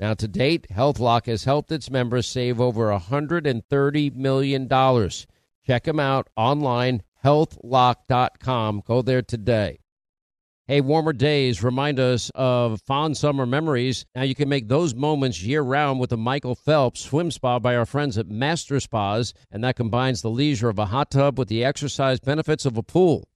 Now, to date, HealthLock has helped its members save over $130 million. Check them out online, healthlock.com. Go there today. Hey, warmer days remind us of fond summer memories. Now you can make those moments year round with the Michael Phelps Swim Spa by our friends at Master Spas, and that combines the leisure of a hot tub with the exercise benefits of a pool.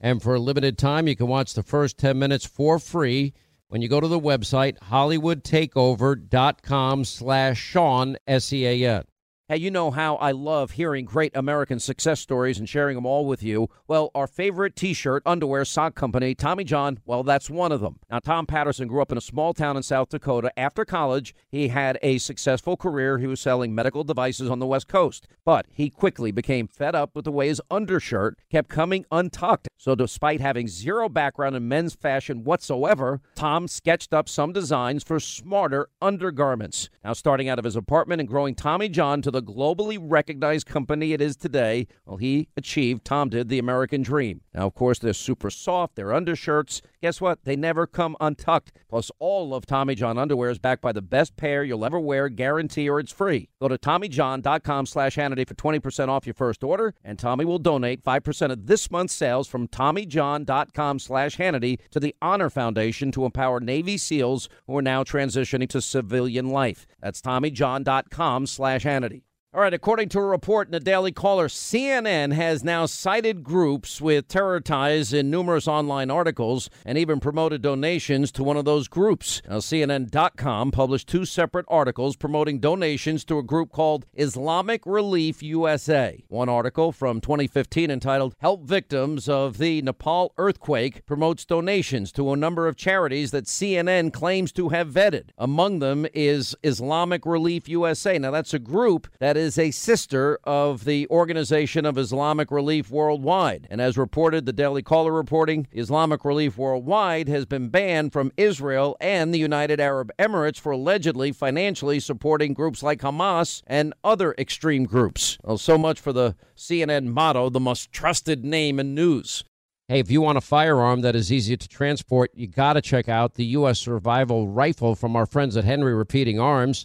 And for a limited time, you can watch the first 10 minutes for free when you go to the website hollywoodtakeover.com slash Sean, S-E-A-N. Hey, you know how I love hearing great American success stories and sharing them all with you. Well, our favorite t shirt, underwear, sock company, Tommy John, well, that's one of them. Now, Tom Patterson grew up in a small town in South Dakota. After college, he had a successful career. He was selling medical devices on the West Coast. But he quickly became fed up with the way his undershirt kept coming untucked. So, despite having zero background in men's fashion whatsoever, Tom sketched up some designs for smarter undergarments. Now, starting out of his apartment and growing Tommy John to the globally recognized company it is today, well, he achieved, Tom did, the American dream. Now, of course, they're super soft, they're undershirts. Guess what? They never come untucked. Plus, all of Tommy John underwear is backed by the best pair you'll ever wear, guarantee, or it's free. Go to TommyJohn.com slash Hannity for 20% off your first order, and Tommy will donate 5% of this month's sales from TommyJohn.com slash Hannity to the Honor Foundation to empower Navy SEALs who are now transitioning to civilian life. That's TommyJohn.com slash Hannity. All right, according to a report in the Daily Caller, CNN has now cited groups with terror ties in numerous online articles and even promoted donations to one of those groups. Now, CNN.com published two separate articles promoting donations to a group called Islamic Relief USA. One article from 2015 entitled Help Victims of the Nepal Earthquake promotes donations to a number of charities that CNN claims to have vetted. Among them is Islamic Relief USA. Now, that's a group that is a sister of the Organization of Islamic Relief Worldwide. And as reported, the Daily Caller reporting, Islamic Relief Worldwide has been banned from Israel and the United Arab Emirates for allegedly financially supporting groups like Hamas and other extreme groups. Well, so much for the CNN motto, the most trusted name in news. Hey, if you want a firearm that is easy to transport, you got to check out the U.S. Survival Rifle from our friends at Henry Repeating Arms.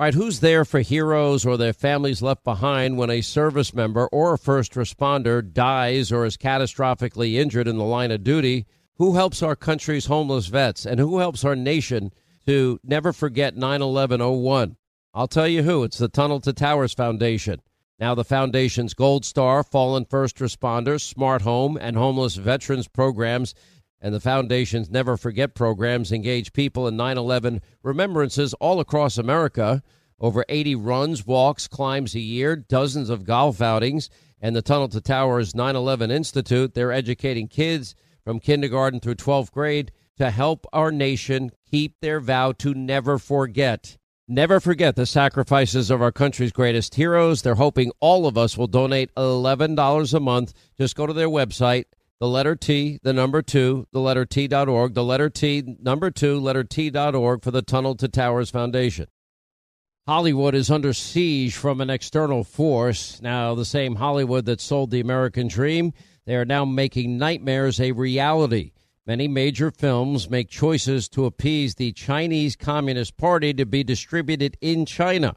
All right, who's there for heroes or their families left behind when a service member or a first responder dies or is catastrophically injured in the line of duty? Who helps our country's homeless vets and who helps our nation to never forget 9 11 01. I'll tell you who, it's the Tunnel to Towers Foundation. Now, the Foundation's Gold Star, Fallen First Responders, Smart Home, and Homeless Veterans programs and the Foundation's Never Forget programs engage people in 9 11 remembrances all across America. Over 80 runs, walks, climbs a year, dozens of golf outings, and the Tunnel to Towers 9 11 Institute. They're educating kids from kindergarten through 12th grade to help our nation keep their vow to never forget. Never forget the sacrifices of our country's greatest heroes. They're hoping all of us will donate $11 a month. Just go to their website, the letter T, the number two, the letter T.org, the letter T, number two, letter T.org for the Tunnel to Towers Foundation. Hollywood is under siege from an external force. Now, the same Hollywood that sold the American dream, they are now making nightmares a reality. Many major films make choices to appease the Chinese Communist Party to be distributed in China.